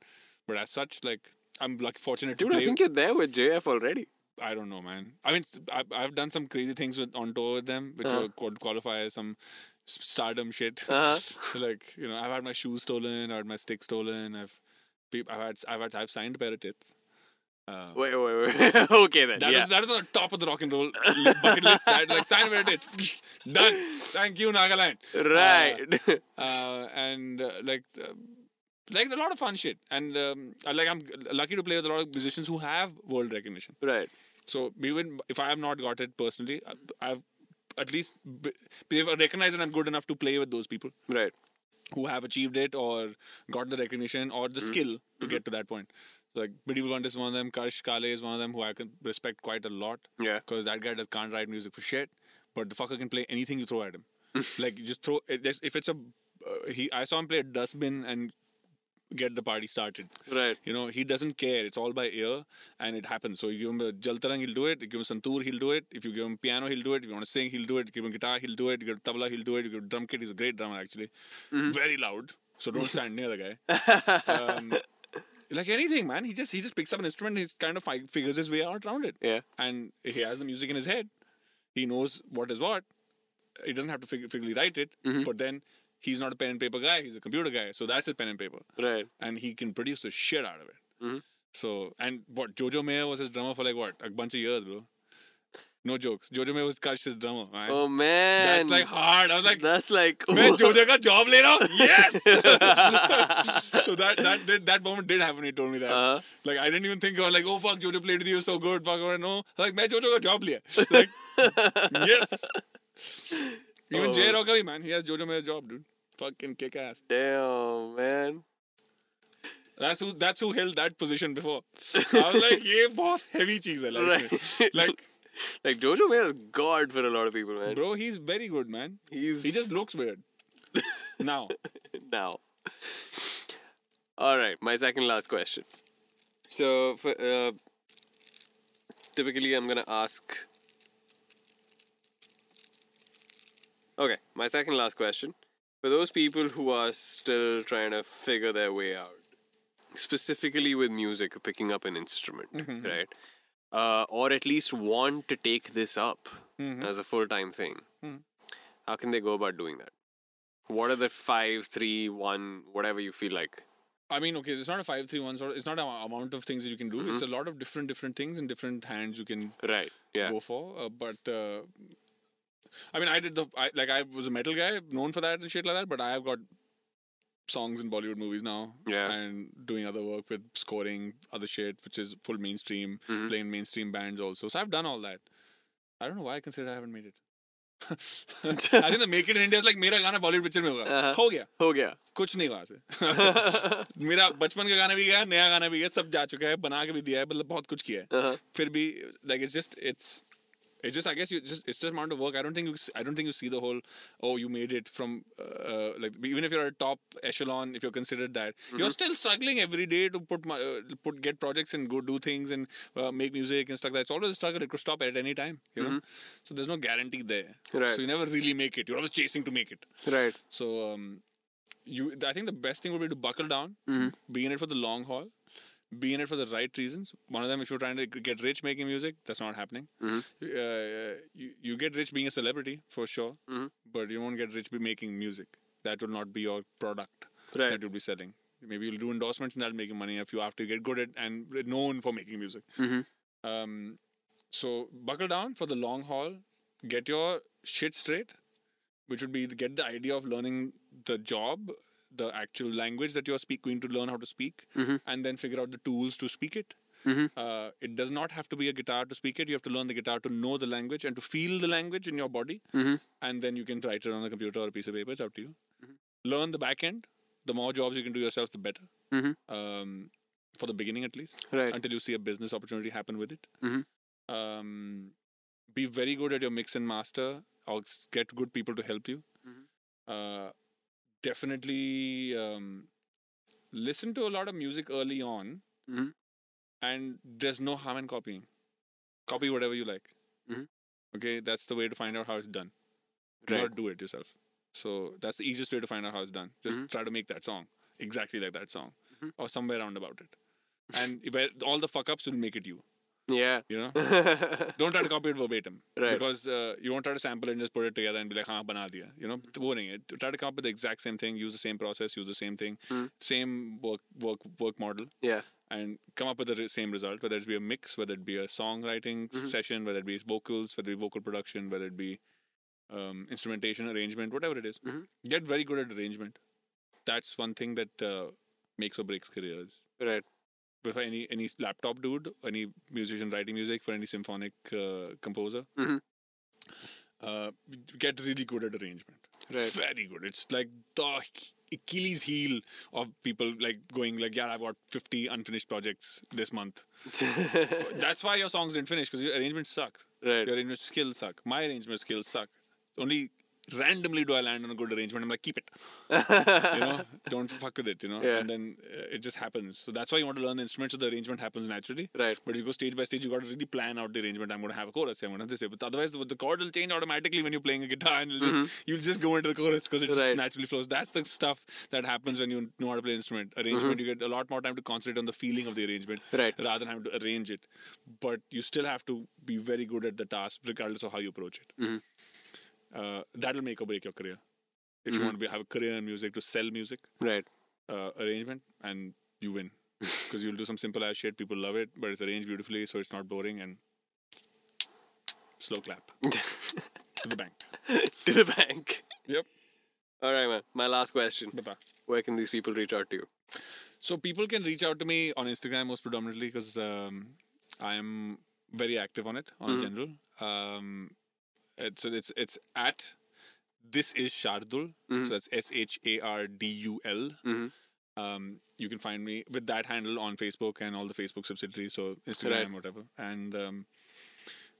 But as such, like I'm lucky, fortunate to Dude, play. I think you're there with JF already. I don't know, man. I mean, I've done some crazy things with on tour with them, which Uh-huh. uh could qualify as some stardom shit. Uh-huh. like you know, I've had my shoes stolen, I've had my stick stolen. I've, I've had, I've had, I've signed a pair of tits. Uh, Wait, wait, wait. okay then. that yeah. was that was on the top of the rock and roll bucket list. That like sign a pair of tits. Done. Thank you, Nagaland. right. uh, and uh, like uh, like a lot of fun shit and um, like i'm lucky to play with a lot of musicians who have world recognition right. so even if i have not got it personally I- i've at least they've recognized that i'm good enough to play with those people Right. Who have achieved it or got the recognition or the skill to get to that point so like medieval Wonder is one of them karsh kale is one of them who i can respect quite a lot Yeah. because that guy does can't write music for shit, but the fucker can play anything you throw at him. like you just throw if it's a uh, he. I saw him play a dustbin and get the party started. Right. You know he doesn't care. It's all by ear, and it happens. So you give him a jaltarang, he'll do it. You give him santoor, he'll do it. If you give him piano, he'll do it. If you want to sing, he'll do it. You give him guitar, he'll do it. You give him tabla, he'll do it. You give him drum kit. He's a great drummer actually. Very loud. So don't stand near the guy. Um, like anything, man. He just he just picks up an instrument. and He kind of fi- figures his way out around it Yeah. and he has the music in his head. He knows what is what. He doesn't have to fig- figuratively write it, but then he's not a pen and paper guy. He's a computer guy. So that's his pen and paper. Right. And he can produce the shit out of it. Mm-hmm. So, and what, Jojo Mayer was his drummer for like what? A bunch of years, bro. No jokes. Jojo Mayer was Karsh's drummer. Oh man, that's like hard. I was like, that's like, man, Jojo ka job later. Yes. so that that did, that moment did happen. He told me that. Uh-huh. Like I didn't even think about like, oh fuck, Jojo played with you so good. Fuck, I know. Like, man, Jojo ka job. Like, yes. even Oh. J Rocker man he has Jojo Mayer's job dude fucking kick ass Damn, man. that's who that's who held that position before I was like ये बहुत heavy चीज है life में. Right. like Like Jojo Mayer is God for a lot of people, man. bro he's very good man He's he just looks weird now now. All right, my second last question. So, for, uh, typically, I'm gonna ask. Okay, my second last question. For those people who are still trying to figure their way out, specifically with music, picking up an instrument, right? Uh, or at least want to take this up as a full time thing, how can they go about doing that? What are the five, three, one, whatever you feel like? I mean, okay, it's not a five, three, one sort. It's not an amount of things that you can do. It's a lot of different, different things in different hands you can Right. Yeah. go for. Uh, but uh, I mean, I did the I, like I was a metal guy, known for that and shit like that. But I have got songs in Bollywood movies now, Yeah. and doing other work with scoring other shit, which is full mainstream, Mm-hmm. playing mainstream bands also. So I've done all that. I don't know why I consider I haven't made it. I think the make it in India is like मेरा गाना Bollywood picture में होगा Uh-huh. हो गया हो गया कुछ नहीं वहां से मेरा बचपन का गाना भी गया नया गाना भी गया सब जा चुका है बना के भी दिया है मतलब बहुत कुछ किया है Uh-huh. फिर भी like it's just it's it's just I guess you just it's just amount of work. I don't think you I don't think you see the whole oh you made it from uh, like even if you're a top echelon if you're considered that you're still struggling every day to put my, uh, put get projects and go do things and uh, make music and stuff. That's always a struggle. It could stop at any time, you know. So there's no guarantee there. Right. So you never really make it. You're always chasing to make it. Right. So um, you, I think the best thing would be to buckle down, be in it for the long haul, be in it for the right reasons. One of them, if you're trying to get rich making music, that's not happening. Uh, you you get rich being a celebrity for sure, but you won't get rich by making music. That will not be your product Right. that you'll be selling. Maybe you'll do endorsements and that'll make you money if you have to get good at and known for making music. Um, so buckle down for the long haul. Get your shit straight, which would be to get the idea of learning the job, the actual language that you're speak, going to learn how to speak, and then figure out the tools to speak it. Uh, it does not have to be a guitar to speak it. You have to learn the guitar to know the language and to feel the language in your body, and then you can write it on a computer or a piece of paper. It's up to you. Learn the back end. The more jobs you can do yourself, the better. Um, for the beginning, at least Right. until you see a business opportunity happen with it. Mhm. Um, be very good at your mix and master, or get good people to help you. Uh, definitely um, listen to a lot of music early on, Mhm. and there's no harm in copying. Copy whatever you like. Mhm. Okay, that's the way to find out how it's done. Do Right. not do it yourself. So that's the easiest way to find out how it's done. Just Mhm. try to make that song exactly like that song, Mhm. or somewhere around about it. And all the fuck ups will make it you. Yeah. You know? Don't try to copy it verbatim. Right. Because uh, you won't try to sample it and just put it together and be like, ha, bana diya. You know? It's boring. Try to come up with the exact same thing, use the same process, use the same thing, mm. same work, work, work model. Yeah. And come up with the same result, whether it be a mix, whether it be a songwriting mm-hmm. session, whether it be vocals, whether it be vocal production, whether it be um, instrumentation, arrangement, whatever it is. Mm-hmm. Get very good at arrangement. That's one thing that uh, makes or breaks careers. Right. For any any laptop dude, any musician writing music for any symphonic uh, composer, Mhm. uh, get really good at arrangement. Right. Very good. It's like the Achilles heel of people like going like, yeah, I've got 50 unfinished projects this month. That's why your songs didn't finish because your arrangement sucks. Right. Your arrangement skills suck. My arrangement skills suck. Only randomly do I land on a good arrangement. I'm like, keep it. you know, don't fuck with it. You know, Yeah. and then uh, it just happens. So that's why you want to learn the instrument so the arrangement happens naturally. Right. But you go stage by stage, you got to really plan out the arrangement. I'm going to have a chorus. I'm going to this. But otherwise, the the chords will change automatically when you're playing a guitar, and you'll just you'll just go into the chorus because it Mm-hmm. Right. just naturally flows. That's the stuff that happens when you know how to play an instrument. Arrangement, you get a lot more time to concentrate on the feeling of the arrangement Mm-hmm. Right. rather than having to arrange it. But you still have to be very good at the task, regardless of how you approach it. Mm-hmm. Uh, that'll make or break your career. If you want to be, have a career in music, to sell music, Right. uh, arrangement, and you win. Because you'll do some simple ass shit, people love it, but it's arranged beautifully, so it's not boring and slow clap to the bank. to the bank. Yep. All right, man. My last question. Bata. Where can these people reach out to you? So people can reach out to me on Instagram most predominantly because um, I am very active on it on general. Um, so it's it's at this is Shardul. So that's S H A R D U L. Um, you can find me with that handle on Facebook and all the Facebook subsidiaries, so Instagram, Right. whatever. And um,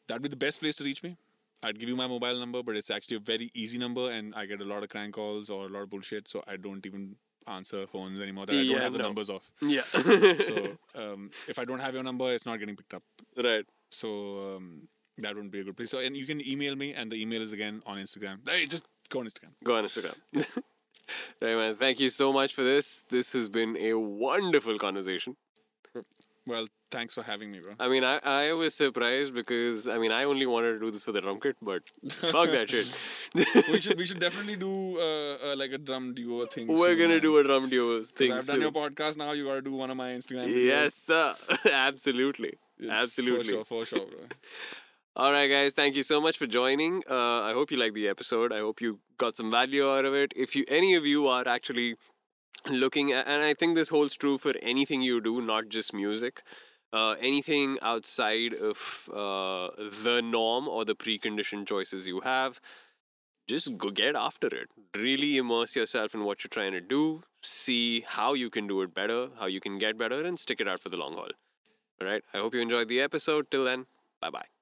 that'd be the best place to reach me. I'd give you my mobile number, but it's actually a very easy number, and I get a lot of crank calls or a lot of bullshit, so I don't even answer phones anymore that I Yeah, don't have the no. numbers of. Yeah. So um, if I don't have your number, it's not getting picked up. right. So um, that wouldn't be a good place. So and you can email me, and the email is again on Instagram. Hey, just go on Instagram. Go on Instagram. right, man. Thank you so much for this. This has been a wonderful conversation. Well, thanks for having me, bro. I mean, I, I was surprised because, I mean, I only wanted to do this for the drum kit, but fuck that shit. we should we should definitely do uh, uh, like a drum duo thing. We're soon, gonna man. do a drum duo thing. I've done soon. your podcast now. You gotta do one of my Instagram. videos. Yes, sir. Absolutely. Yes, Absolutely. For sure, for sure, bro. All right, guys. Thank you so much for joining. Uh, I hope you liked the episode. I hope you got some value out of it. If you, any of you, are actually looking at, and I think this holds true for anything you do, not just music. Uh, anything outside of uh, the norm or the preconditioned choices you have, just go get after it. Really immerse yourself in what you're trying to do. See how you can do it better, how you can get better, and stick it out for the long haul. All right. I hope you enjoyed the episode. Till then, bye bye.